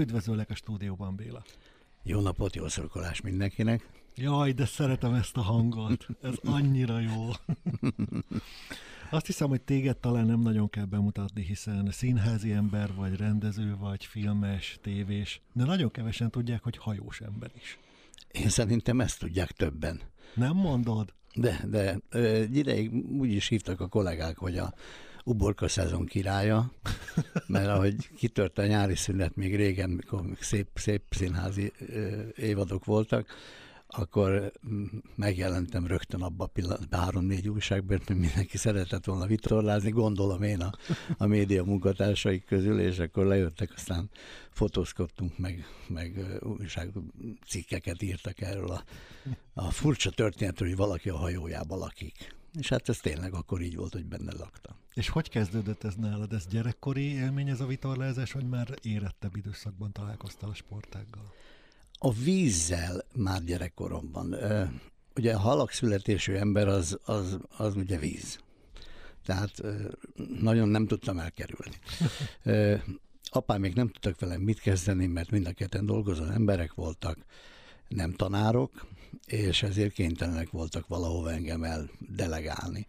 Üdvözöllek a stúdióban, Béla. Jó napot, jó szurkolás mindenkinek. Jaj, de szeretem ezt a hangot. Ez annyira jó. Azt hiszem, hogy téged talán nem nagyon kell bemutatni, hiszen színházi ember vagy, rendező vagy, filmes, tévés, de nagyon kevesen tudják, hogy hajós ember is. Én szerintem ezt tudják többen. Nem mondod? De, de egy ideig úgy is hívtak a kollégák, hogy a uborka szezon királya, mert ahogy kitört a nyári szünet még régen, mikor még szép, szép színházi évadok voltak, akkor megjelentem rögtön abban a pillanatban három-négy újságban, hogy mindenki szeretett volna vitorlázni, gondolom én a, a média munkatársaik közül, és akkor lejöttek, aztán fotózkodtunk, meg, meg újságcikkeket írtak erről a, a furcsa történetről, hogy valaki a hajójába lakik. És hát ez tényleg akkor így volt, hogy benne laktam. És hogy kezdődött ez nálad? Ez gyerekkori élmény ez a vitorlázás, vagy már érettebb időszakban találkoztál a sportággal? A vízzel már gyerekkoromban. Ugye a halak születésű ember az, az, az ugye víz. Tehát nagyon nem tudtam elkerülni. Apám még nem tudtak velem mit kezdeni, mert mind a ketten dolgozó emberek voltak, nem tanárok, és ezért kénytelenek voltak valahova engem el delegálni.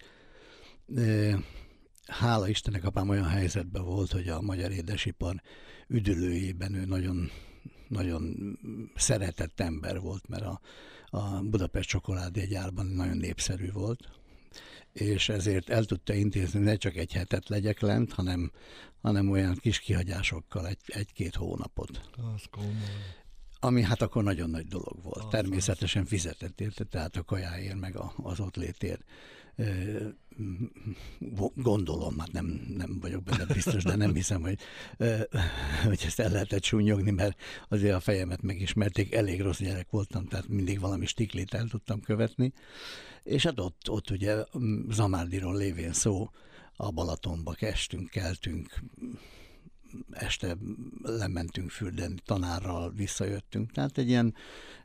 Hála Istennek apám olyan helyzetben volt, hogy a magyar édesipar üdülőjében ő nagyon nagyon szeretett ember volt, mert a, a Budapest csokoládé gyárban nagyon népszerű volt, és ezért el tudta intézni, ne csak egy hetet legyek lent, hanem, hanem olyan kis kihagyásokkal egy, egy-két hónapot. Az komoly. Ami hát akkor nagyon nagy dolog volt. Az Természetesen fizetett érte, tehát a kajáért, meg a, az ott létért. Gondolom, hát nem, nem vagyok benne biztos, de nem hiszem, hogy, hogy ezt el lehetett súnyogni, mert azért a fejemet megismerték, elég rossz gyerek voltam, tehát mindig valami stiklit el tudtam követni. És hát ott, ott ugye Zamárdiról lévén szó, a Balatonba kestünk, keltünk, este lementünk fürdeni tanárral, visszajöttünk. Tehát egy ilyen,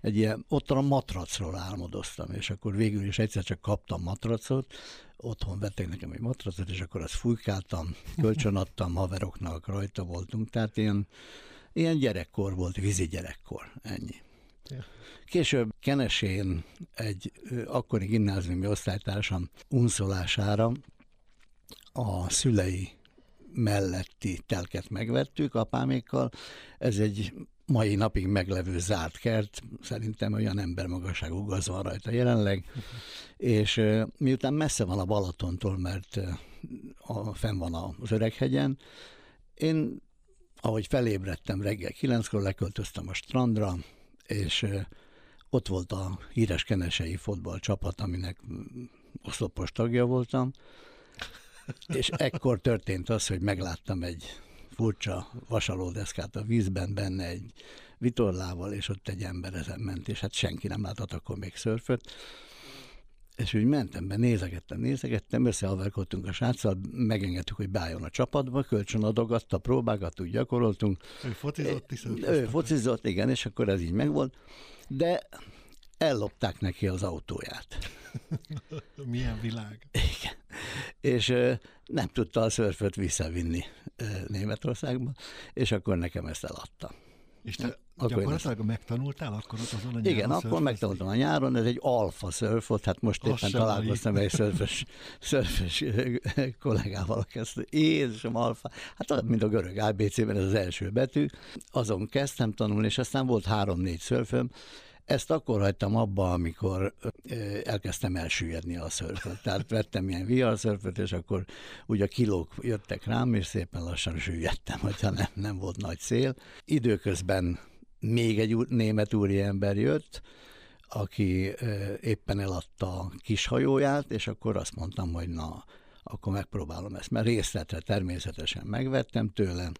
egy ilyen ott a matracról álmodoztam, és akkor végül is egyszer csak kaptam matracot, otthon vettek nekem egy matracot, és akkor azt fújkáltam, kölcsönadtam haveroknak, rajta voltunk, tehát ilyen, ilyen gyerekkor volt, vízi gyerekkor, ennyi. Később Kenesén egy akkori gimnáziumi osztálytársam unszolására a szülei melletti telket megvettük apámékkal. Ez egy mai napig meglevő zárt kert, szerintem olyan embermagasságú gaz van rajta jelenleg, és miután messze van a Balatontól, mert a, fenn van az Öreghegyen, én ahogy felébredtem reggel kilenckor, leköltöztem a strandra, és ott volt a híres kenesei fotballcsapat, aminek oszlopos tagja voltam, és ekkor történt az, hogy megláttam egy furcsa vasalódeszkát a vízben, benne egy vitorlával, és ott egy ember ezen ment, és hát senki nem látott akkor még szörföt. És úgy mentem be, nézegettem, nézegettem, összehaverkodtunk a sráccal, megengedtük, hogy beálljon a csapatba, kölcsön adogatta, próbákat úgy gyakoroltunk. Ő focizott, hiszen Ő focizott, igen, és akkor ez így megvolt. De ellopták neki az autóját. Milyen világ. Igen. És nem tudta a szörföt visszavinni Németországba, és akkor nekem ezt eladta. És te akkor gyakorlatilag ezt... megtanultál akkor ott azon a nyáron Igen, akkor megtanultam a nyáron, ez egy alfa szörfot, hát most Azt éppen találkoztam egy szörfös, szörfös kollégával, aki ezt Jézusom, alfa, hát mint a görög ABC-ben ez az első betű, azon kezdtem tanulni, és aztán volt három-négy szörföm, ezt akkor hagytam abba, amikor elkezdtem elsüllyedni a szörföt. Tehát vettem ilyen viharszörföt, és akkor ugye a kilók jöttek rám, és szépen lassan süllyedtem, hogyha nem, nem volt nagy szél. Időközben még egy német úriember jött, aki éppen eladta a kis hajóját, és akkor azt mondtam, hogy na, akkor megpróbálom ezt, mert részletre természetesen megvettem tőle,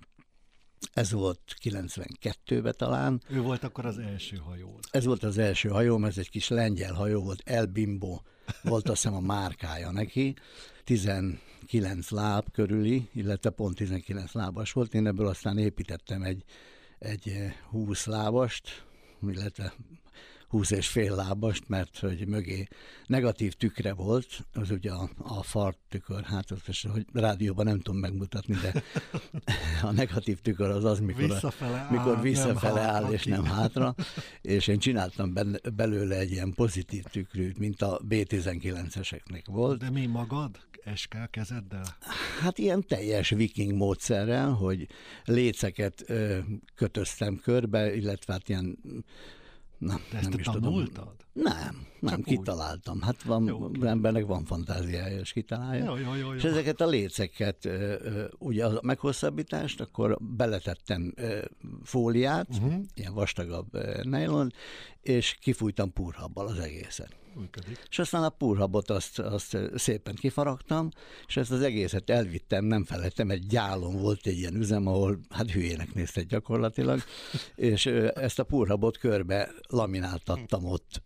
ez volt 92-ben talán. Ő volt akkor az első hajó. Ez volt az első hajóm, ez egy kis lengyel hajó volt, El Bimbo volt azt hiszem a márkája neki. 19 láb körüli, illetve pont 19 lábas volt. Én ebből aztán építettem egy, egy 20 lábast, illetve 20 és fél lábast, mert hogy mögé negatív tükre volt, az ugye a, a fart tükör, hát az, hogy rádióban nem tudom megmutatni, de a negatív tükör az az, mikor visszafele áll, mikor visszafele nem áll hátra és nem hátra, és én csináltam benne, belőle egy ilyen pozitív tükrűt, mint a B19-eseknek volt. De mi magad? SK kezeddel? Hát ilyen teljes viking módszerrel, hogy léceket ö, kötöztem körbe, illetve hát ilyen Na, De ezt nem te is tudom. Nem, nem, Csak úgy. kitaláltam. Hát van, Jó, oké. embernek van fantáziája, és kitalálja. Jó, jó, jó, És jó. ezeket a léceket, ugye a meghosszabbítást, akkor beletettem fóliát, uh-huh. ilyen vastagabb nylon, és kifújtam púrhabbal az egészet. Működik. És aztán a púrhabot azt, azt szépen kifaragtam, és ezt az egészet elvittem, nem felettem, egy gyálon volt egy ilyen üzem, ahol hát hülyének néztek gyakorlatilag, és ezt a púrhabot körbe lamináltattam ott.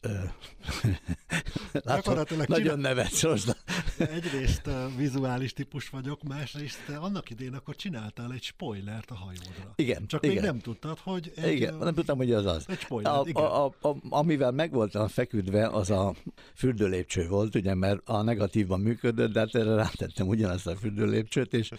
Látom, nagyon csinál- nevetsz, Rosda. Egyrészt uh, vizuális típus vagyok, másrészt te annak idén akkor csináltál egy spoilert a hajódra. Igen, Csak igen. még nem tudtad, hogy egy, Igen, ö, nem tudtam, hogy az az. Egy spoiler, a, igen. a, a, a, amivel meg voltam feküdve, az a fürdőlépcső volt, ugye, mert a negatívban működött, de hát erre rátettem ugyanazt a fürdőlépcsőt, és,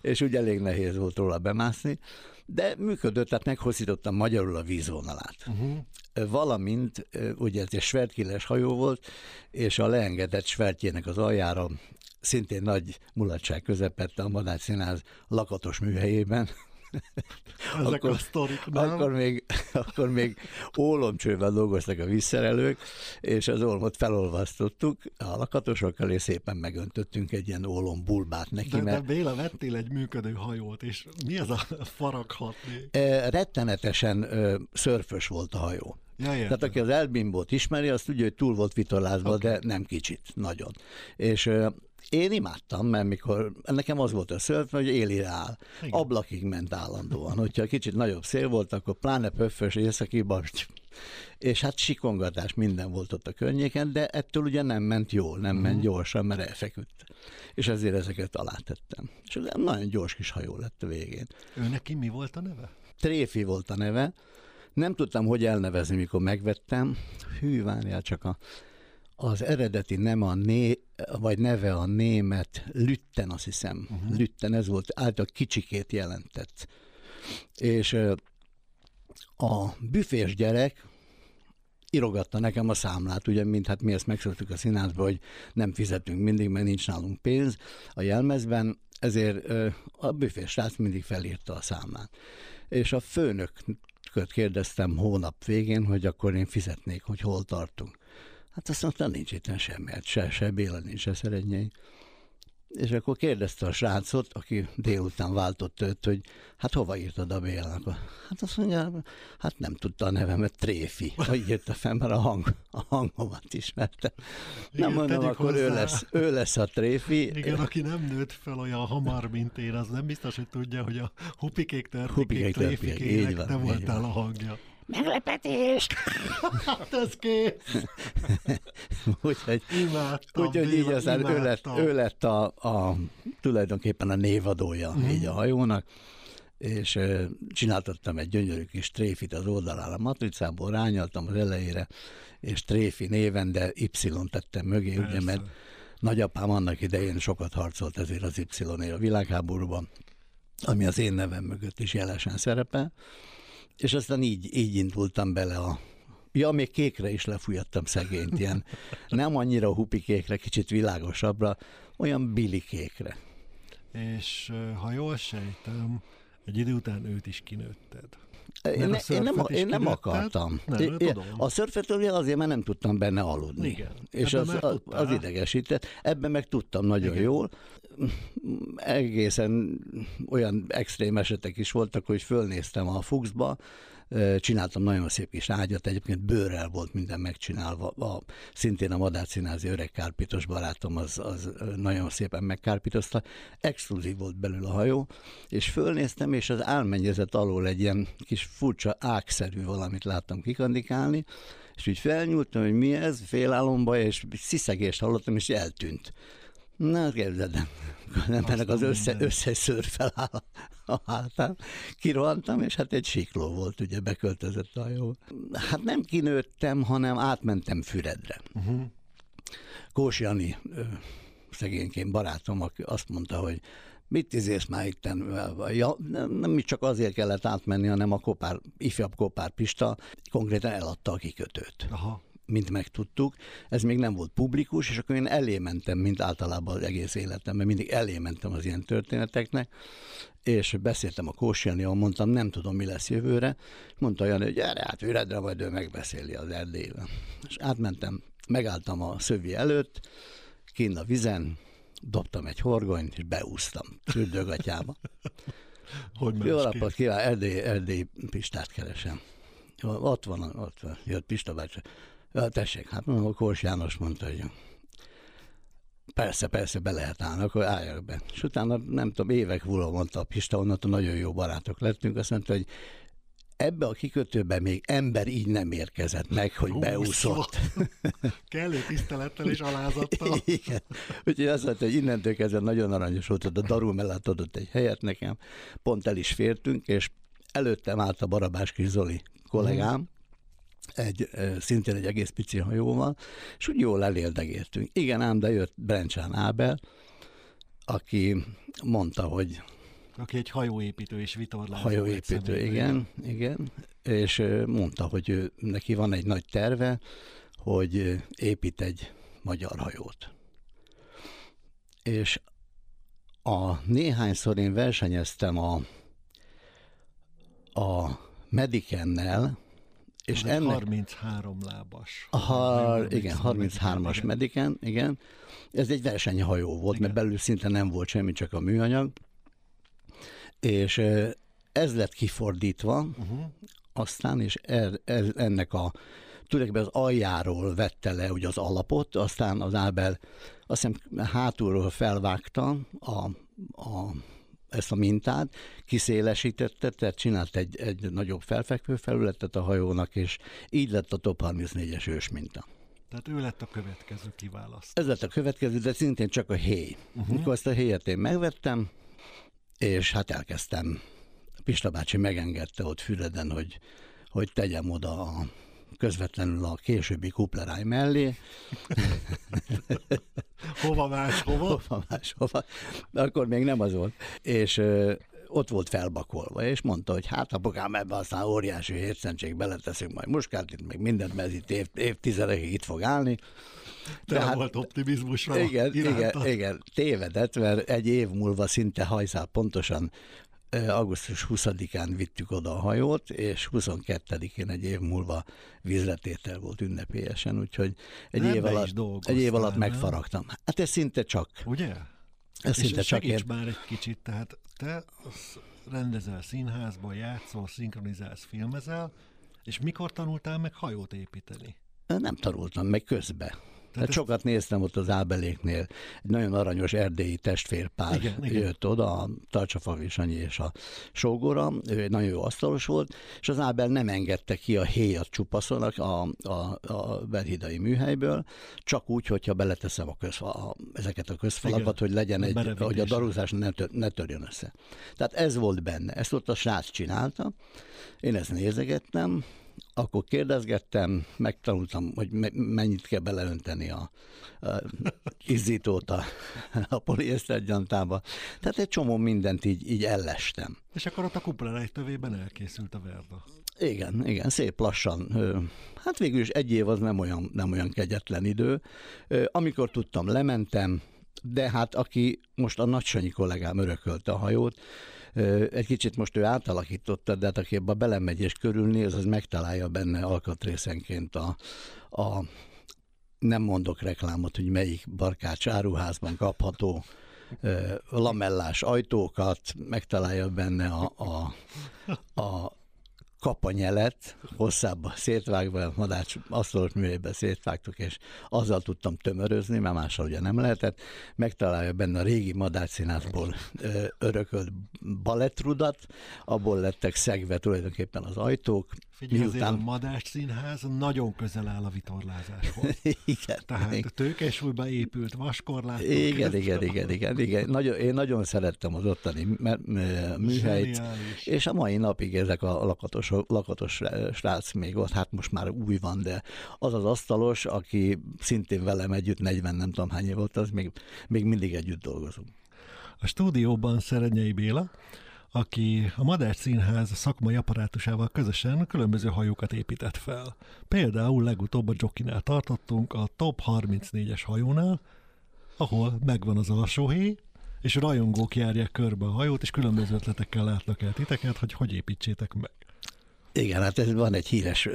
és úgy elég nehéz volt róla bemászni. De működött, tehát meghosszítottam magyarul a vízvonalát. uh-huh. Valamint, ugye ez egy svertkiles hajó volt, és a leengedett svertjének az aljára szintén nagy mulatság közepette a Madács Színház lakatos műhelyében, ezek Akkor- a sztorik, nem? akkor még, akkor még ólomcsővel dolgoztak a vízszerelők, és az ólmot felolvasztottuk a lakatosokkal, és szépen megöntöttünk egy ilyen ólombulbát neki, de, de mert Béla, vettél egy működő hajót, és mi ez a faraghatni? e, rettenetesen ö, szörfös volt a hajó. Ja, Tehát aki az Elbimbót ismeri, azt tudja, hogy túl volt vitorlázva, Oké. de nem kicsit, nagyon. És én imádtam, mert mikor, nekem az volt a szörf, hogy élire áll. Igen. Ablakig ment állandóan. Hogyha kicsit nagyobb szél volt, akkor pláne pöffös északiban, és hát sikongatás minden volt ott a környéken, de ettől ugye nem ment jól, nem Mhm. ment gyorsan, mert elfeküdt. És ezért ezeket alátettem. És nagyon gyors kis hajó lett a végén. Ő neki mi volt a neve? Tréfi volt a neve. Nem tudtam, hogy elnevezni, mikor megvettem. Hű, várjál csak a, az eredeti nem a né, vagy neve a német Lütten, azt hiszem. Uh-huh. Lütten, ez volt, által kicsikét jelentett. És a büfés gyerek írogatta nekem a számlát, ugye, mint hát mi ezt megszoktuk a színházba, hogy nem fizetünk mindig, mert nincs nálunk pénz a jelmezben, ezért a büfés srác mindig felírta a számlát. És a főnököt kérdeztem hónap végén, hogy akkor én fizetnék, hogy hol tartunk. Hát azt mondta, nincs itt semmi, hát se, se Béla nincs, se Szerednyei. És akkor kérdezte a srácot, aki délután váltott őt, hogy hát hova írtad a Bélának? Hát azt mondja, hát nem tudta a nevemet, Tréfi. Hogy írta fel, mert a, hang, a hangomat ismerte. Igen, Nem mondom, akkor ő hozzá. lesz, ő lesz a Tréfi. Igen, aki nem nőtt fel olyan hamar, mint én, az nem biztos, hogy tudja, hogy a hupikék, törpikék, Hupikék, törpikék, tréfikének így van, te így voltál van. a hangja. Meglepetés! Hát ez kész! Úgyhogy Imádtam, Úgyhogy így aztán ő lett, ő lett a, a, tulajdonképpen a névadója mm. így a hajónak, és ö, csináltattam egy gyönyörű kis tréfit az oldalára, a matricából rányaltam az elejére, és tréfi néven, de Y tettem mögé, ugye, Persze. mert nagyapám annak idején sokat harcolt ezért az y a világháborúban, ami az én nevem mögött is jelesen szerepel, és aztán így, így indultam bele a Ja, még kékre is lefújattam szegényt, ilyen nem annyira hupikékre, kicsit világosabbra, olyan bilikékre. És ha jól sejtem, egy idő után őt is kinőtted. Én, ne, én, nem, én nem akartam. Nem, Én- tudom. A szörfet ugye azért, mert nem tudtam benne aludni. Igen. És Ebben az, az, az idegesített. Ebben meg tudtam nagyon Igen. jól. Egészen olyan extrém esetek is voltak, hogy fölnéztem a Fuchsba, ö, csináltam nagyon szép kis ágyat, egyébként bőrrel volt minden megcsinálva. A, szintén a Madácsinázi öreg kárpitos barátom az, az nagyon szépen megkárpitozta. Exkluzív volt belül a hajó, és fölnéztem, és az álmennyezet alól egy ilyen kis furcsa ágszerű valamit láttam kikandikálni, és úgy felnyúltam, hogy mi ez, félálomba, és sziszegést hallottam, és eltűnt. Na, képzeld, nem ennek az össze, összes szőr feláll a hátán. Kirohantam, és hát egy sikló volt, ugye beköltözött a hajó. Hát nem kinőttem, hanem átmentem Füredre. Uh-huh. Kós Jani, szegényként barátom, aki azt mondta, hogy mit izész már itt? Ja, nem, nem csak azért kellett átmenni, hanem a kopár, ifjabb Kopár Pista konkrétan eladta a kikötőt. Aha mint megtudtuk. Ez még nem volt publikus, és akkor én elé mentem, mint általában az egész életemben, mindig elé mentem az ilyen történeteknek, és beszéltem a Kósianival, mondtam, nem tudom, mi lesz jövőre. Mondta olyan, hogy gyere át üredre, majd ő megbeszéli az erdélyben. És átmentem, megálltam a szövi előtt, kint a vizen, dobtam egy horgonyt, és beúztam fürdőgatyába. Hogy Jó napot kíván, Erdély, Erdély Pistát keresem. Ott van, ott van, jött Pista bácsi. Ja, tessék, hát mondom, a Kors János mondta, hogy persze, persze, be lehet állni, akkor álljak be. És utána, nem tudom, évek múlva mondta a Pista, onnantól nagyon jó barátok lettünk, azt mondta, hogy ebbe a kikötőbe még ember így nem érkezett meg, hogy Hú, beúszott. Kellő tisztelettel és alázattal. Igen. Úgyhogy azt mondta, hogy innentől kezdve nagyon aranyos volt, a Daru mellett adott egy helyet nekem, pont el is fértünk, és előttem állt a Barabás kis Zoli kollégám, hmm egy, szintén egy egész pici hajóval, és úgy jól eléldegéltünk. Igen, ám, de jött Brencsán Ábel, aki mondta, hogy aki egy hajóépítő és vitorlázó. Hajóépítő, igen, igen. És mondta, hogy ő, neki van egy nagy terve, hogy épít egy magyar hajót. És a néhányszor én versenyeztem a, a Medikennel, és Ez ennek... 33 lábas. Ha, igen, 33-as mediken, igen. Ez egy versenyhajó volt, igen. mert belül szinte nem volt semmi, csak a műanyag. És ez lett kifordítva, uh-huh. aztán, és er, er, ennek a tulajdonképpen az aljáról vette le ugye az alapot, aztán az Ábel azt hiszem hátulról felvágta a, a ezt a mintát, kiszélesítette, tehát csinált egy, egy nagyobb felfekvő felületet a hajónak, és így lett a Top 34-es ős minta. Tehát ő lett a következő kiválasztás. Ez lett a következő, de szintén csak a héj. Uh-huh. Mikor ezt a héjat én megvettem, és hát elkezdtem. Pista bácsi megengedte ott Füreden, hogy, hogy tegyem oda a közvetlenül a későbbi kupleráj mellé. hova más, hova? Hova más, hova. De akkor még nem az volt. És ö, ott volt felbakolva, és mondta, hogy hát apukám, ebbe aztán óriási hétszentség beleteszünk majd muskát, meg mindent, mert itt év, évtizedekig itt fog állni. De hát, volt optimizmusra igen, igen, igen, tévedett, mert egy év múlva szinte hajszál pontosan augusztus 20-án vittük oda a hajót, és 22-én egy év múlva vízletétel volt ünnepélyesen, úgyhogy egy, év alatt, egy év alatt megfaragtam. Hát ez szinte csak. Ugye? Ez és szinte csak ér... már egy kicsit, tehát te rendezel színházban, játszol, szinkronizálsz, filmezel, és mikor tanultál meg hajót építeni? Nem tanultam, meg közbe. Tehát hát sokat néztem ott az Ábeléknél, egy nagyon aranyos erdélyi testvérpár igen, jött igen. oda, a Tarcsafavi Sanyi és a Sógora, ő egy nagyon jó asztalos volt, és az Ábel nem engedte ki a héjat csupaszonak a, a, a Berhidai műhelyből, csak úgy, hogyha beleteszem a közfa, a, ezeket a közfalakat, hogy legyen egy, hogy a darúzás ne, tör, ne törjön össze. Tehát ez volt benne, ezt ott a srác csinálta, én ezt nézegettem, akkor kérdezgettem, megtanultam, hogy me- mennyit kell beleönteni a, a izzítót a, a poliészter gyantába. Tehát egy csomó mindent így, így ellestem. És akkor ott a kupla tövében elkészült a verda. Igen, igen, szép lassan. Hát végül is egy év az nem olyan, nem olyan kegyetlen idő. Amikor tudtam, lementem, de hát aki most a nagysanyi kollégám örökölte a hajót, egy kicsit most ő átalakította, de hát aki ebbe belemegy és körülnéz, az megtalálja benne alkatrészenként a, a nem mondok reklámot, hogy melyik barkács áruházban kapható lamellás ajtókat, megtalálja benne a, a, a kapanyelet, hosszább szétvágva, madács asztalos műhelyben szétvágtuk, és azzal tudtam tömörözni, mert mással ugye nem lehetett. Megtalálja benne a régi madácszínházból örökölt balettrudat, abból lettek szegve tulajdonképpen az ajtók, Figyelj, Miután... a Madás Színház nagyon közel áll a vitorlázáshoz. igen. Tehát igen. tőkesúlyba épült vaskorlát. Igen, igen, igen, igen, igen. Nagyon, én nagyon szerettem az ottani műhelyt, Zseniális. és a mai napig ezek a lakatos, lakatos srác még ott, hát most már új van, de az az asztalos, aki szintén velem együtt 40 nem tudom hány év volt, az még, még mindig együtt dolgozunk. A stúdióban Szerenyei Béla, aki a Madár Színház szakmai apparátusával közösen különböző hajókat épített fel. Például legutóbb a Jokinál tartottunk a Top 34-es hajónál, ahol megvan az alsóhéj, és rajongók járják körbe a hajót, és különböző ötletekkel látnak el titeket, hogy hogy építsétek meg. Igen, hát ez van egy híres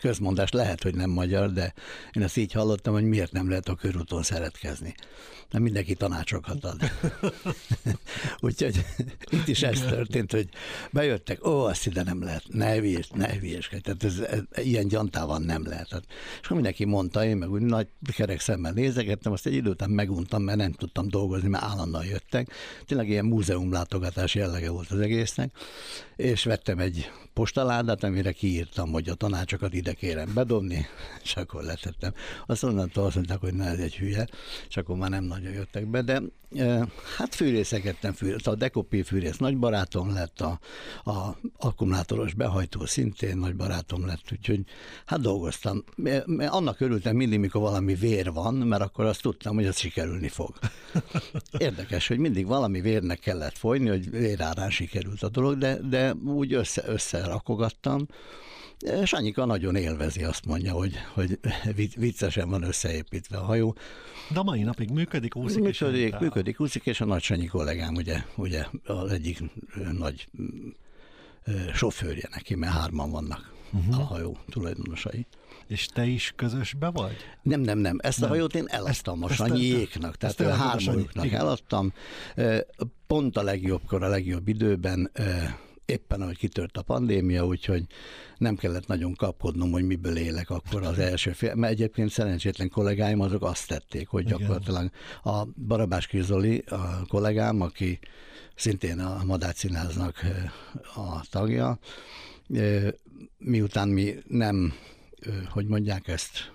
közmondás, lehet, hogy nem magyar, de én azt így hallottam, hogy miért nem lehet a körúton szeretkezni. Nem mindenki tanácsokat ad. Úgyhogy itt is ez történt, hogy bejöttek, ó, azt ide nem lehet, ne hülyes, ne hülyes. Tehát ez, ez, ilyen gyantában nem lehet. Hát, és akkor mindenki mondta, én meg úgy nagy kerek szemmel nézegettem, azt egy idő után meguntam, mert nem tudtam dolgozni, mert állandóan jöttek. Tényleg ilyen múzeumlátogatás jellege volt az egésznek, és vettem egy postaládát, amire kiírtam, hogy a tanácsokat ide kérem bedobni, és akkor letettem. Azt onnantól azt mondták, hogy ne, ez egy hülye, és akkor már nem nagyon jöttek be, de e, hát fűrészeket nem fűrész. A dekopé fűrész nagy barátom lett, a, a akkumulátoros behajtó szintén nagy barátom lett, úgyhogy hát dolgoztam. Annak örültem mindig, mikor valami vér van, mert akkor azt tudtam, hogy az sikerülni fog. Érdekes, hogy mindig valami vérnek kellett folyni, hogy vérárán sikerült a dolog, de, de úgy össze, össze rakogattam, és Anyika nagyon élvezi, azt mondja, hogy, hogy viccesen van összeépítve a hajó. De a mai napig működik, úszik működik, és működik, úszik, és a nagy Sanyi kollégám ugye, ugye az egyik nagy sofőrje neki, mert hárman vannak uh-huh. a hajó tulajdonosai. És te is közösbe vagy? Nem, nem, nem. Ezt nem. a hajót én eladtam ezt, a Sanyiéknak, tehát a hármójuknak eladtam. Pont a legjobbkor, a legjobb időben éppen ahogy kitört a pandémia, úgyhogy nem kellett nagyon kapkodnom, hogy miből élek akkor az első fél. Mert egyébként szerencsétlen kollégáim azok azt tették, hogy Igen. gyakorlatilag a Barabás Kizoli, a kollégám, aki szintén a Madács Színháznak a tagja, miután mi nem, hogy mondják ezt,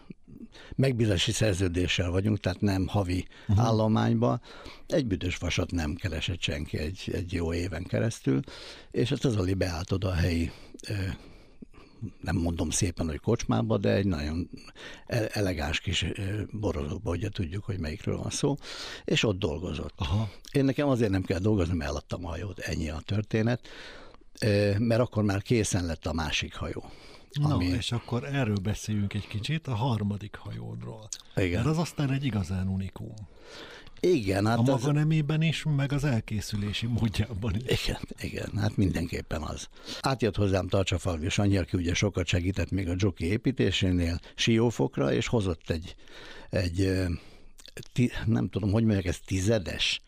megbízási szerződéssel vagyunk, tehát nem havi uh-huh. állományba. Egy büdös vasat nem keresett senki egy, egy jó éven keresztül, és ezt az Oli beállt oda a helyi nem mondom szépen, hogy kocsmába, de egy nagyon e-, elegáns kis borozóba, ugye tudjuk, hogy melyikről van szó, és ott dolgozott. Aha. Én nekem azért nem kell dolgozni, mert eladtam a hajót, ennyi a történet, mert akkor már készen lett a másik hajó. Na, ami... és akkor erről beszéljünk egy kicsit, a harmadik hajódról. Igen. Mert az aztán egy igazán unikum. Igen. Hát a maga az... nemében is, meg az elkészülési módjában is. Igen, igen, hát mindenképpen az. Átjött hozzám Tartsafalvi Sanyi, aki ugye sokat segített még a Joki építésénél, Siófokra, és hozott egy, egy nem tudom, hogy mondják, ez tizedes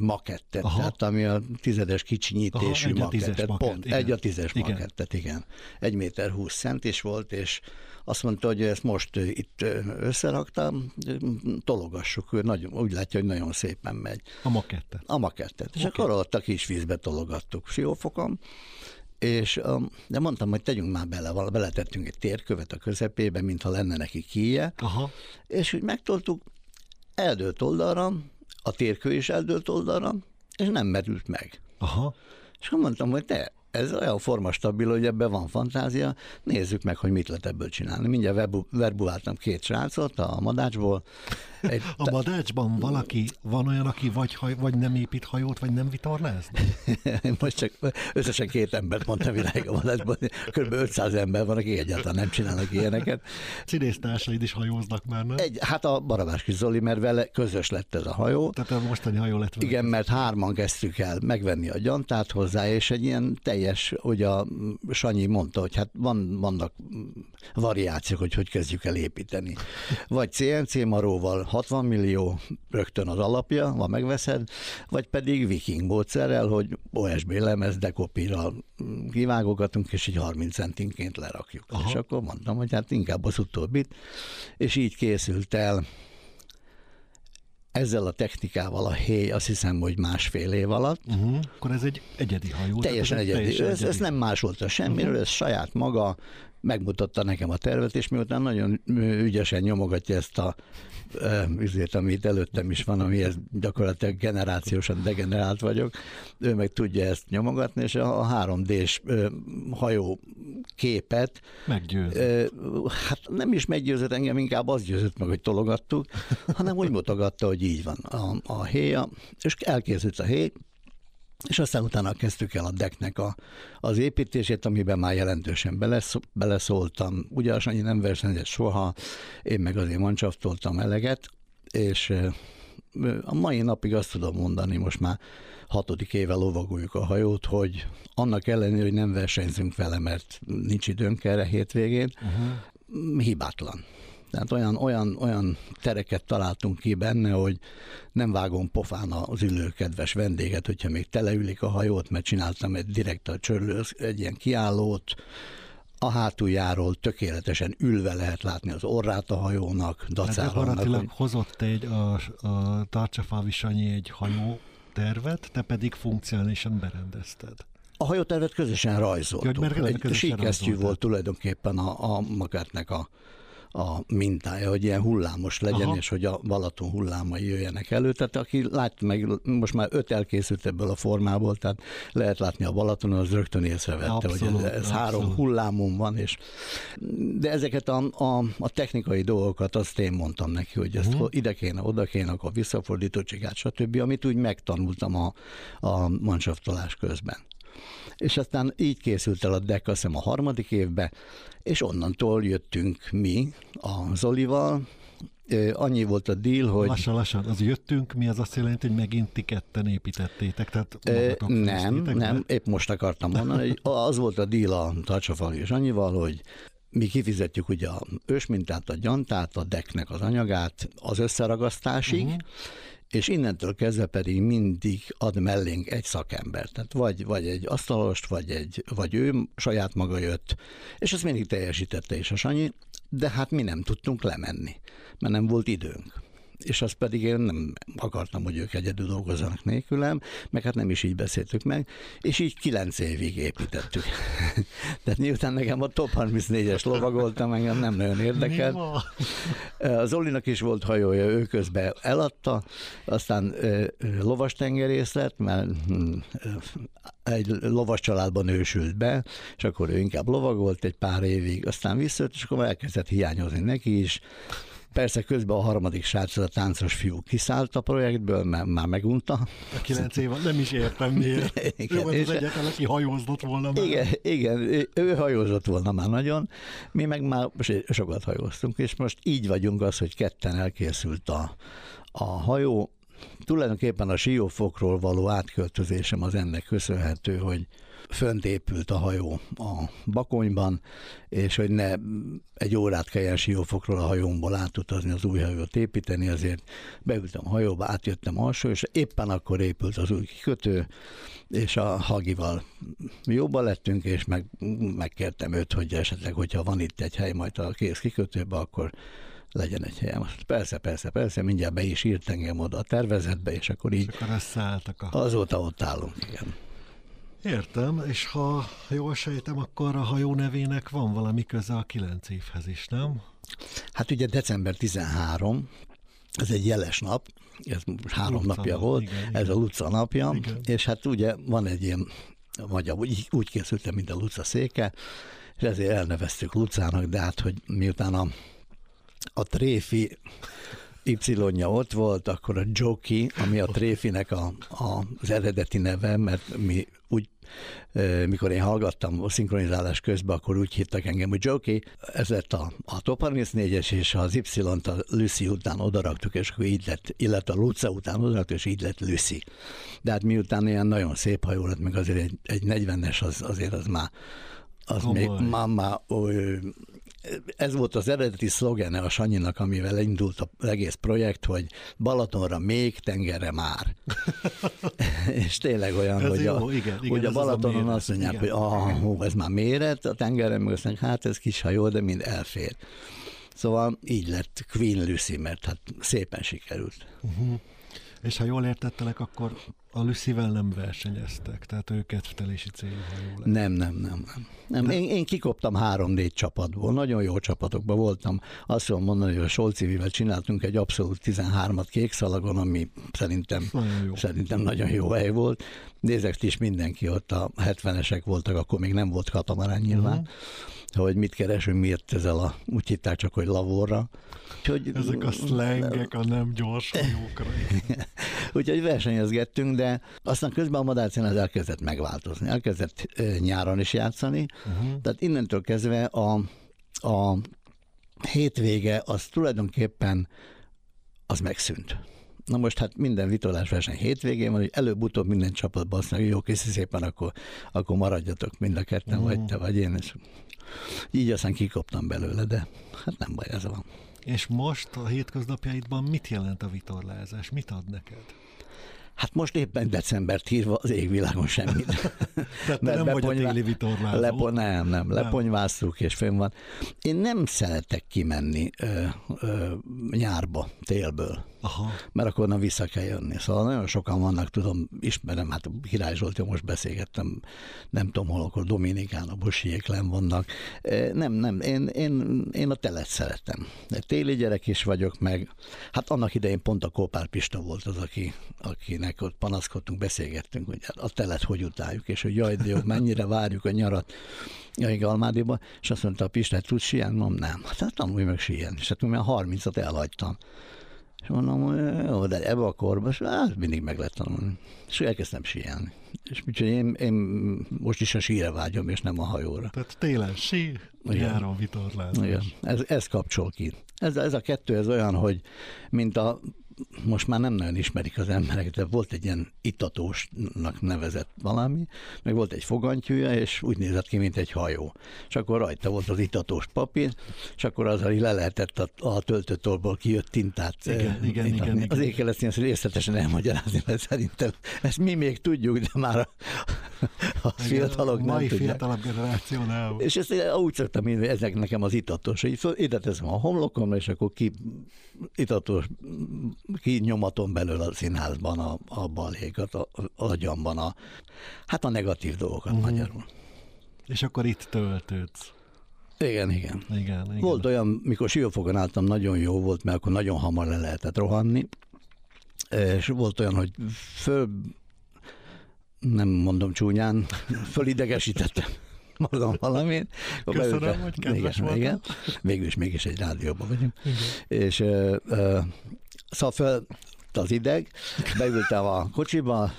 makettet, Aha. tehát ami a tizedes kicsinyítésű Aha, makettet, makett, pont, igen. egy a tízes igen. makettet, igen. Egy méter húsz cent is volt, és azt mondta, hogy ezt most itt összeraktam, tologassuk, ő nagyon, úgy látja, hogy nagyon szépen megy. A makettet. A makettet. Okay. És akkor ott a kis vízbe tologattuk Siófokon, és de mondtam, hogy tegyünk már bele, beletettünk egy térkövet a közepébe, mintha lenne neki kíje, Aha. és úgy megtoltuk, eldőlt oldalra, a térkő is eldőlt oldalra, és nem merült meg. Aha. És akkor mondtam, hogy te, ez olyan formastabil, hogy ebben van fantázia, nézzük meg, hogy mit lehet ebből csinálni. Mindjárt verbu, verbuláltam két srácot a madácsból. Egy, a madácsban valaki, van olyan, aki vagy, haj, vagy nem épít hajót, vagy nem vitorláz? Most csak összesen két embert mondtam világ a madácsban. Kb. 500 ember van, aki egyáltalán nem csinálnak ilyeneket. Színésztársaid is hajóznak már, nem? Egy, hát a Barabás Zoli, mert vele közös lett ez a hajó. Tehát a mostani hajó lett vele. Igen, mert hárman kezdtük el megvenni a gyantát hozzá, és egy ilyen teljes teljes, hogy a Sanyi mondta, hogy hát van, vannak variációk, hogy hogy kezdjük el építeni. Vagy CNC maróval, 60 millió rögtön az alapja, van megveszed, vagy pedig viking módszerrel, hogy OSB lemez dekopira kivágogatunk, és így 30 centinként lerakjuk. Aha. És akkor mondtam, hogy hát inkább az utóbbit, és így készült el ezzel a technikával a héj azt hiszem, hogy másfél év alatt. Uh-huh. Akkor ez egy egyedi hajó. Teljesen egyedi. Teljesen ez, egyedi. ez nem másolta semmiről, uh-huh. ez saját maga megmutatta nekem a tervet, és miután nagyon ügyesen nyomogatja ezt a üzét, amit előttem is van, amihez gyakorlatilag generációsan degenerált vagyok, ő meg tudja ezt nyomogatni, és a 3D-s hajó képet meggyőzött. Hát nem is meggyőzött engem, inkább az győzött meg, hogy tologattuk, hanem úgy mutogatta, hogy így van a, a héja, és elkészült a héj, és aztán utána kezdtük el a decknek a, az építését, amiben már jelentősen belesz, beleszóltam. Ugye annyi nem versenyzett soha, én meg azért mancsaftoltam eleget, és a mai napig azt tudom mondani, most már hatodik éve lovagoljuk a hajót, hogy annak ellenére, hogy nem versenyzünk vele, mert nincs időnk erre hétvégén, uh-huh. hibátlan. Tehát olyan, olyan, olyan tereket találtunk ki benne, hogy nem vágom pofán az ülő kedves vendéget, hogyha még teleülik a hajót, mert csináltam egy direkt a csörlő, egy ilyen kiállót, a hátuljáról tökéletesen ülve lehet látni az orrát a hajónak, dacára. Gyakorlatilag hogy... hozott egy a, a Tarcsafávi Sanyi egy hajó tervet, te pedig funkcionálisan berendezted. A hajótervet közösen rajzoltuk. Ja, egy síkesztyű volt tulajdonképpen a, a magátnak a, a mintája, hogy ilyen hullámos legyen, Aha. és hogy a Balaton hullámai jöjjenek elő. Tehát aki lát meg, most már öt elkészült ebből a formából, tehát lehet látni a Balaton, az rögtön észrevette, abszolút, hogy ez, ez három hullámon van, és de ezeket a, a, a technikai dolgokat azt én mondtam neki, hogy ezt uh-huh. ide kéne, oda kéne, akkor visszafordítottságát, stb., amit úgy megtanultam a, a közben és aztán így készült el a deck, azt hiszem a harmadik évben, és onnantól jöttünk mi a Zolival, annyi volt a deal, hogy... Lassan, lassan, az jöttünk, mi az azt jelenti, hogy megint ti ketten építettétek? Tehát nem, nem, épp most akartam mondani, hogy az volt a deal a Tartsafal és annyival, hogy mi kifizetjük ugye a ősmintát, a gyantát, a decknek az anyagát az összeragasztásig, uh-huh és innentől kezdve pedig mindig ad mellénk egy szakember. Tehát vagy, vagy egy asztalost, vagy, egy, vagy ő saját maga jött, és ezt mindig teljesítette is a Sanyi, de hát mi nem tudtunk lemenni, mert nem volt időnk és azt pedig én nem akartam, hogy ők egyedül dolgozzanak nélkülem, meg hát nem is így beszéltük meg, és így kilenc évig építettük. Tehát miután nekem a top 34-es lovagoltam, engem nem nagyon érdekelt. Az Olinak is volt hajója, ő közben eladta, aztán lovas tengerész lett, mert hm, egy lovas családban ősült be, és akkor ő inkább lovagolt egy pár évig, aztán visszajött, és akkor elkezdett hiányozni neki is, Persze közben a harmadik srác, a táncos fiú kiszállt a projektből, mert már megunta. A kilenc év, nem is értem miért. igen, ő volt az egyetlen, aki hajózott volna már. Igen, igen, ő hajózott volna már nagyon. Mi meg már sokat hajóztunk, és most így vagyunk az, hogy ketten elkészült a, a hajó, tulajdonképpen a siófokról való átköltözésem az ennek köszönhető, hogy fönt épült a hajó a Bakonyban, és hogy ne egy órát kelljen Siófokról a hajómból átutazni az új hajót építeni, azért beültem a hajóba, átjöttem alsó, és éppen akkor épült az új kikötő, és a Hagival jóba lettünk, és meg, megkértem őt, hogy esetleg, hogyha van itt egy hely majd a kész kikötőbe, akkor legyen egy helyem. Persze, persze, persze, mindjárt be is írt engem oda a tervezetbe, és akkor így és akkor a... azóta ott állunk, igen. Értem, és ha jól sejtem, akkor a hajó nevének van valami köze a kilenc évhez is, nem? Hát ugye december 13, ez egy jeles nap, ez három Luca napja nap, volt, igen, ez igen. a Luca napja, igen. és hát ugye van egy ilyen, vagy úgy, úgy készültem, mint a Luca széke, és ezért elneveztük Lucának, de hát, hogy miután a, a tréfi Y-ja ott volt, akkor a Joki, ami a tréfinek a, a, az eredeti neve, mert mi úgy, mikor én hallgattam a szinkronizálás közben, akkor úgy hittek engem, hogy Joki, ez lett a, a Top 34-es, és az Y-t a Lucy után odaraktuk, és akkor így lett, illetve a Luca után odaraktuk, és így lett Lucy. De hát miután ilyen nagyon szép hajó lett, meg azért egy, egy 40-es, az, azért az már az Komoly. még már, már ez volt az eredeti szlogene a Sanyinak, amivel indult az egész projekt, hogy Balatonra még, tengerre már. és tényleg olyan, Ez hogy jó, a, igen, igen, hogy a ez az a Balatonon méret, azt mondják, igen. hogy ah, hú, ez már méret, a tengerre meg azt mondják, hát ez kis hajó, de mind elfér. Szóval így lett Queen Lucy, mert hát szépen sikerült. És ha jól értettelek, akkor a Lucy-vel nem versenyeztek, tehát ő kedvtelési célú hajó. Nem, nem, nem. nem. nem. Én, én kikoptam három-négy csapatból, nagyon jó csapatokban voltam. Azt tudom mondani, hogy a Solcivivel csináltunk egy abszolút 13-at kékszalagon, ami szerintem, Nagyon jó. szerintem nagyon jó hely volt. Nézek is mindenki ott, a 70-esek voltak, akkor még nem volt katamarán nyilván, uh-huh. Hogy mit keresünk, miért ezzel a, úgy hitták csak, hogy lavorra. Úgyhogy, Ezek a szlengek a nem gyors hajókra. Úgyhogy versenyezgettünk, de aztán közben a madárcén az elkezdett megváltozni. Elkezdett nyáron is játszani, uh-huh. tehát innentől kezdve a, a hétvége az tulajdonképpen az megszűnt. Na most hát minden vitorlás verseny hétvégén van, hogy előbb-utóbb minden csapatban azt mondja, jó, kész szépen, akkor, akkor maradjatok mind a ketten, uh-huh. vagy te, vagy én. És így aztán kikoptam belőle, de hát nem baj, ez van. És most a hétköznapjaidban mit jelent a vitorlázás? Mit ad neked? Hát most éppen decembert írva az égvilágon semmit. Tehát te nem vagy a beponyvá- téli vitorlázó. Lepo, nem, nem, leponyvásztuk és fönn van. Én nem szeretek kimenni ö, ö, nyárba, télből, Aha. mert akkor nem vissza kell jönni. Szóval nagyon sokan vannak, tudom, ismerem, hát Király Zsoltja most beszélgettem, nem tudom hol, akkor Dominikán, a Bosiék len vannak. Ö, Nem, nem, én, én, én a telet szeretem. Téli gyerek is vagyok, meg hát annak idején pont a Kópár Pista volt az, aki, akinek ott panaszkodtunk, beszélgettünk, hogy a telet hogy utáljuk, és hogy jaj, de jó, mennyire várjuk a nyarat Jaj, Almádiba, és azt mondta a Pista, tudsz síelni? Mondom, nem. Hát, hát tanulj meg síelni. És hát már 30-at elhagytam. És mondom, jó, de ebbe a korban, és hát mindig meg lehet tanulni. És elkezdtem síelni. És úgyhogy én, én most is a síre vágyom, és nem a hajóra. Tehát télen sí, nyáron vitorlázás. Igen, ez, ez kapcsol ki. Ez, ez a kettő, ez olyan, hogy mint a most már nem nagyon ismerik az emberek, de volt egy ilyen itatósnak nevezett valami, meg volt egy fogantyúja, és úgy nézett ki, mint egy hajó. És akkor rajta volt az itatós papír, és akkor azzal így le lehetett a, a töltőtolból kijött tintát. Igen, eh, igen, igen, igen. Azért kell ezt ilyen részletesen elmagyarázni, mert szerintem ezt mi még tudjuk, de már a, a Igen, fiatalok a nem mai tudják. fiatalabb generáció nem. És ezt én úgy szoktam hogy ezek nekem az itatos, hogy föl, ide teszem a homlokomra, és akkor ki itatos, ki nyomatom belőle a színházban a, a balékat, a, a agyamban a, hát a negatív dolgokat uh-huh. magyarul. És akkor itt töltődsz. Igen, igen. Igen, igen. Volt olyan, mikor siófogon álltam, nagyon jó volt, mert akkor nagyon hamar le lehetett rohanni, és volt olyan, hogy föl, nem mondom csúnyán, fölidegesítettem magam valamit. Köszönöm, beültem- hogy kedves igen, igen. Végül is mégis egy rádióban vagyunk. Igen. És ö, ö, szóval föl az ideg, beültem a kocsiba,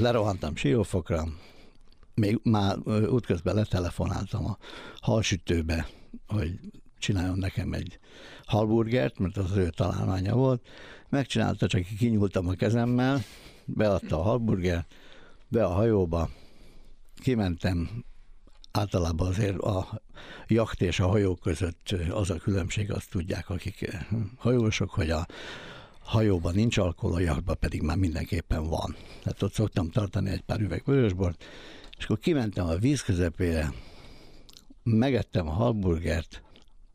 lerohantam siófokra, még már útközben letelefonáltam a halsütőbe, hogy csináljon nekem egy halburgert, mert az az ő találmánya volt. Megcsinálta, csak kinyúltam a kezemmel, beadta a halburgert, be a hajóba, kimentem, általában azért a jacht és a hajó között az a különbség, azt tudják, akik hajósok, hogy a hajóban nincs alkohol, a jachtban pedig már mindenképpen van. Tehát ott szoktam tartani egy pár üveg vörösbort, és akkor kimentem a víz közepére, megettem a halburgert,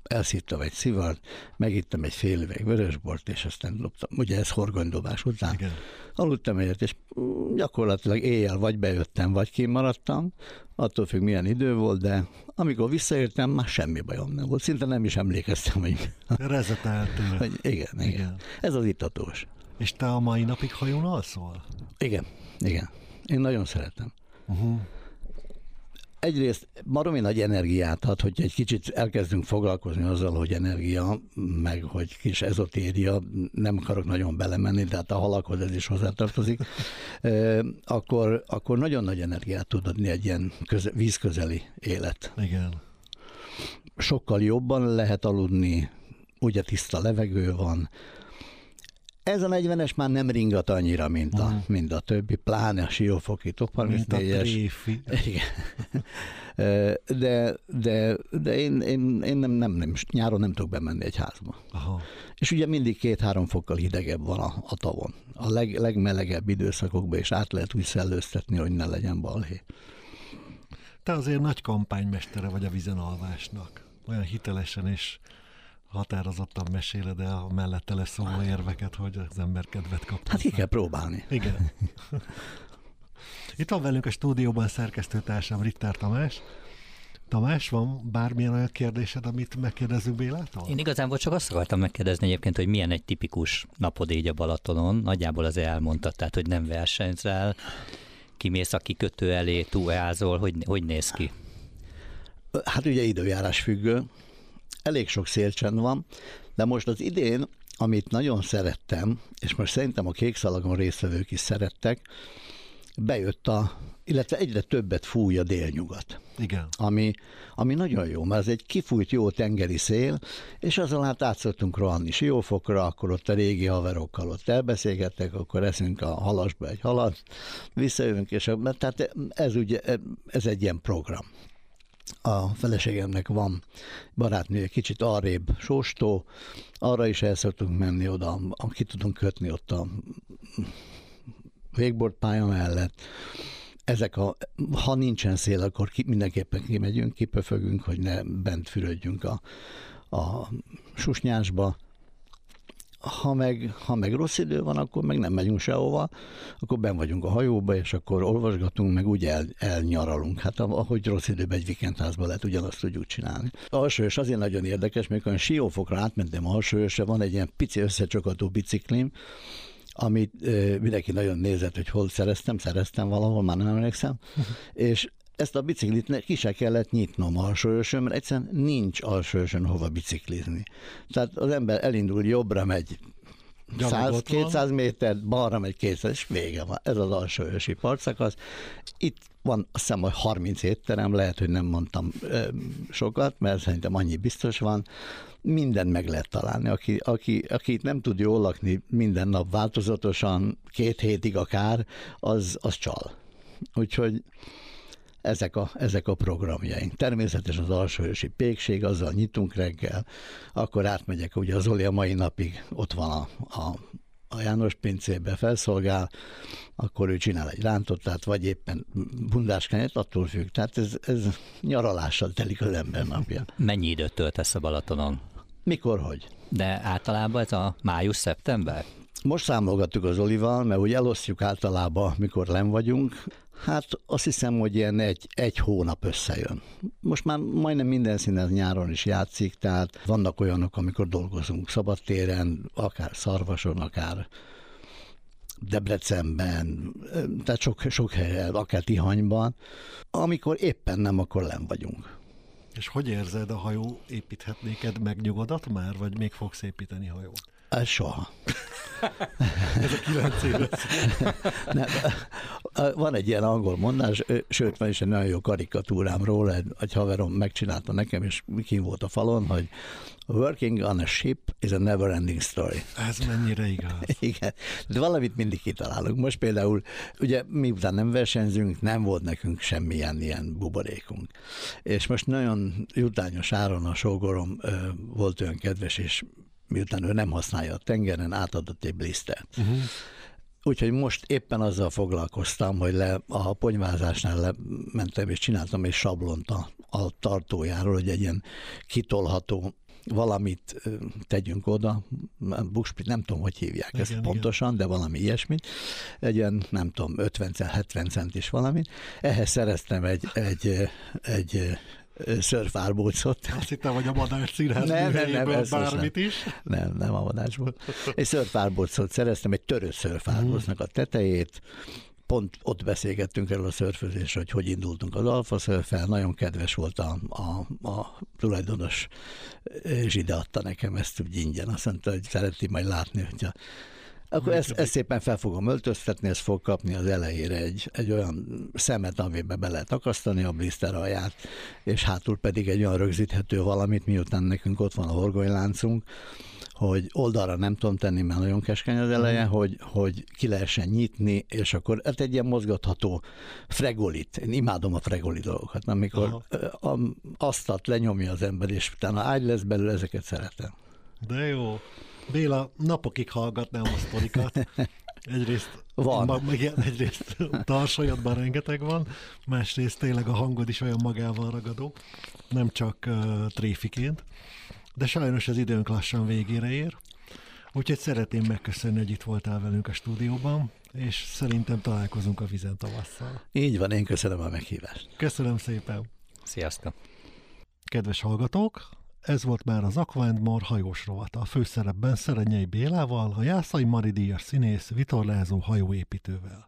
elszittam egy szivart, megittem egy fél üveg vörösbort, és aztán loptam. Ugye ez horgonydobás után. Igen. Aludtam egyet, és gyakorlatilag éjjel vagy bejöttem, vagy kimaradtam, attól függ milyen idő volt, de amikor visszaértem, már semmi bajom nem volt. Szinte nem is emlékeztem, hogy, Rezeteltél. hogy igen, Igen. igen. Ez az itatós. És te a mai napig hajón alszol? Igen, igen. Én nagyon szeretem. Uh-huh. Egyrészt baromi nagy energiát ad, hogy egy kicsit elkezdünk foglalkozni azzal, hogy energia, meg hogy kis ezotéria, nem akarok nagyon belemenni, de hát a halakhoz ez is hozzátartozik, akkor, akkor nagyon nagy energiát tud adni egy ilyen köze, vízközeli élet. Igen. Sokkal jobban lehet aludni, ugye tiszta levegő van, Ez a 40-es már nem ringat annyira, mint a, uh-huh. mint a többi, pláne a siófoki top 34-es. Igen. De, de, de én, én, én nem, nem, nem, nyáron nem tudok bemenni egy házba. Aha. És ugye mindig két-három fokkal hidegebb van a, a tavon. A leg, legmelegebb időszakokban is át lehet úgy szellőztetni, hogy ne legyen balhé. Te azért nagy kampánymestere vagy a vizenalvásnak. Olyan hitelesen és határozottan meséled el a mellette leszóló érveket, hogy az ember kedvet kap. Hát ki kell próbálni. Igen. Itt van velünk a stúdióban szerkesztőtársam Ritter Tamás. Tamás, van bármilyen olyan kérdésed, amit megkérdezünk Bélától? Én igazából csak azt akartam megkérdezni egyébként, hogy milyen egy tipikus napod így a Balatonon. Nagyjából az elmondtad, tehát hogy nem versenyzel, kimész a kikötő elé, túlázol, hogy, hogy néz ki? Hát ugye időjárás függő, elég sok szélcsend van, de most az idén, amit nagyon szerettem, és most szerintem a kékszalagon résztvevők is szerettek, bejött a, illetve egyre többet fúj a délnyugat. Igen. Ami, ami nagyon jó, mert ez egy kifújt jó tengeri szél, és azon hát át szoktunk rohanni Siófokra, akkor ott a régi haverokkal ott elbeszélgettek, akkor eszünk a halasba egy halat, visszajövünk, és tehát ez ugye, ez egy ilyen program a feleségemnek van barátnője kicsit arrébb sóstó, arra is el szoktunk menni oda, ki tudunk kötni ott a végbord pálya mellett. Ezek a, ha nincsen szél, akkor ki, mindenképpen kimegyünk, kipöfögünk, hogy ne bent fürödjünk a, a susnyásba ha meg, ha meg rossz idő van, akkor meg nem megyünk sehova, akkor ben vagyunk a hajóba, és akkor olvasgatunk, meg úgy el, elnyaralunk. Hát ahogy rossz időben egy vikendházban lehet, ugyanazt tudjuk csinálni. A alsóös azért nagyon érdekes, amikor a siófokra átmentem a alsóösre, van egy ilyen pici összecsokató biciklim, amit ö, mindenki nagyon nézett, hogy hol szereztem, szereztem valahol, már nem emlékszem, és ezt a biciklit ki se kellett nyitnom alsóösön, mert egyszerűen nincs alsóösön hova biciklizni. Tehát az ember elindul, jobbra megy 100-200 méter, balra megy 200, és vége van. Ez az alsóösi partszakasz. Itt van azt hiszem, hogy 30 étterem, lehet, hogy nem mondtam ö, sokat, mert szerintem annyi biztos van. Mindent meg lehet találni. Aki, aki, aki itt nem tud jól lakni minden nap változatosan, két hétig akár, az, az csal. Úgyhogy ezek a, ezek a programjaink. Természetesen az alsóősi pékség, azzal nyitunk reggel, akkor átmegyek, ugye az Oli a mai napig ott van a, a a János pincébe felszolgál, akkor ő csinál egy rántottát, vagy éppen bundáskányát, attól függ. Tehát ez, ez nyaralással telik az ember napja. Mennyi időt töltesz a Balatonon? Mikor, hogy? De általában ez a május-szeptember? Most számolgattuk az Olival, mert úgy elosztjuk általában, mikor len vagyunk. Hát azt hiszem, hogy ilyen egy, egy hónap összejön. Most már majdnem minden színen nyáron is játszik, tehát vannak olyanok, amikor dolgozunk szabadtéren, akár Szarvason, akár Debrecenben, tehát sok, sok helyen, akár Tihanyban, amikor éppen nem, akkor len vagyunk. És hogy érzed, a hajó építhet néked megnyugodat már, vagy még fogsz építeni hajót? Soha. Ez a kilenc éves. Nem, van egy ilyen angol mondás, sőt, van is egy nagyon jó karikatúrám róla, egy, haverom megcsinálta nekem, és kim volt a falon, hogy Working on a ship is a never ending story. Ez mennyire igaz. Igen, de valamit mindig kitalálunk. Most például, ugye miután nem versenyzünk, nem volt nekünk semmilyen ilyen buborékunk. És most nagyon jutányos áron a sógorom volt olyan kedves, és miután ő nem használja a tengeren, átadott egy blistert. Uh-huh. Úgyhogy most éppen azzal foglalkoztam, hogy le, a ponyvázásnál mentem és csináltam egy sablont a, a tartójáról, hogy egy ilyen kitolható valamit tegyünk oda, buspit, nem tudom, hogy hívják igen, ezt igen. pontosan, de valami ilyesmit, egy ilyen, nem tudom, 50-70 cent is valami. Ehhez szereztem egy, egy, egy szörfárbócot. Azt hittem, hogy a Madács színház nem, nem, nem, ez bármit nem. is. Nem, nem a Madácsból. Egy szörfárbócot szereztem, egy törő szörfárbócnak a tetejét, pont ott beszélgettünk erről a szörfözésről, hogy hogy indultunk az Alfa szörfel, nagyon kedves volt a, a, a tulajdonos, és ide adta nekem ezt úgy ingyen. Azt mondta, hogy szereti majd látni, hogyha akkor ezt, ezt szépen fel fogom öltöztetni, ez fog kapni az elejére egy, egy olyan szemet, amiben be lehet akasztani a blister alját, és hátul pedig egy olyan rögzíthető valamit, miután nekünk ott van a horgonyláncunk, hogy oldalra nem tudom tenni, mert nagyon keskeny az eleje, mm. hogy, hogy ki lehessen nyitni, és akkor hát egy ilyen mozgatható fregolit. Én imádom a fregoli dolgokat, amikor Aha. a, asztalt lenyomja az ember, és utána ágy lesz belőle, ezeket szeretem. De jó. Béla, napokig hallgatnám a sztorikat. Egyrészt van. Meg egyrészt tarsajadban rengeteg van, másrészt tényleg a hangod is olyan magával ragadó, nem csak uh, tréfiként. De sajnos az időnk lassan végére ér. Úgyhogy szeretném megköszönni, hogy itt voltál velünk a stúdióban, és szerintem találkozunk a vizen tavasszal. Így van, én köszönöm a meghívást. Köszönöm szépen. Sziasztok. Kedves hallgatók, ez volt már az Aqua hajós rovata. A főszerepben Szerenyei Bélával, a Jászai Mari díjas színész Vitorlázó hajóépítővel.